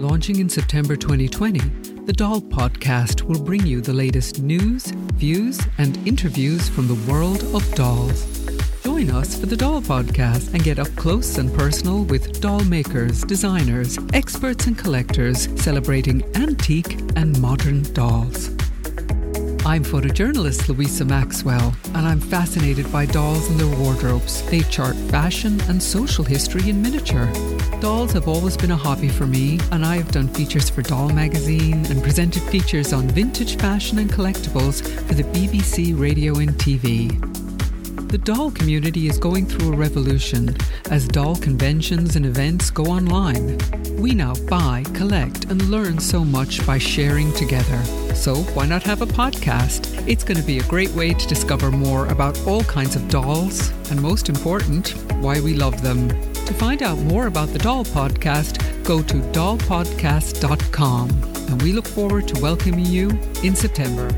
Launching in September 2020, the Doll Podcast will bring you the latest news, views, and interviews from the world of dolls. Join us for the Doll Podcast and get up close and personal with doll makers, designers, experts, and collectors celebrating antique and modern dolls. I'm photojournalist Louisa Maxwell, and I'm fascinated by dolls and their wardrobes. They chart fashion and social history in miniature. Dolls have always been a hobby for me, and I have done features for Doll magazine and presented features on vintage fashion and collectibles for the BBC Radio and TV. The doll community is going through a revolution as doll conventions and events go online. We now buy, collect, and learn so much by sharing together. So, why not have a podcast? It's going to be a great way to discover more about all kinds of dolls, and most important, why we love them. To find out more about the Doll Podcast, go to dollpodcast.com, and we look forward to welcoming you in September.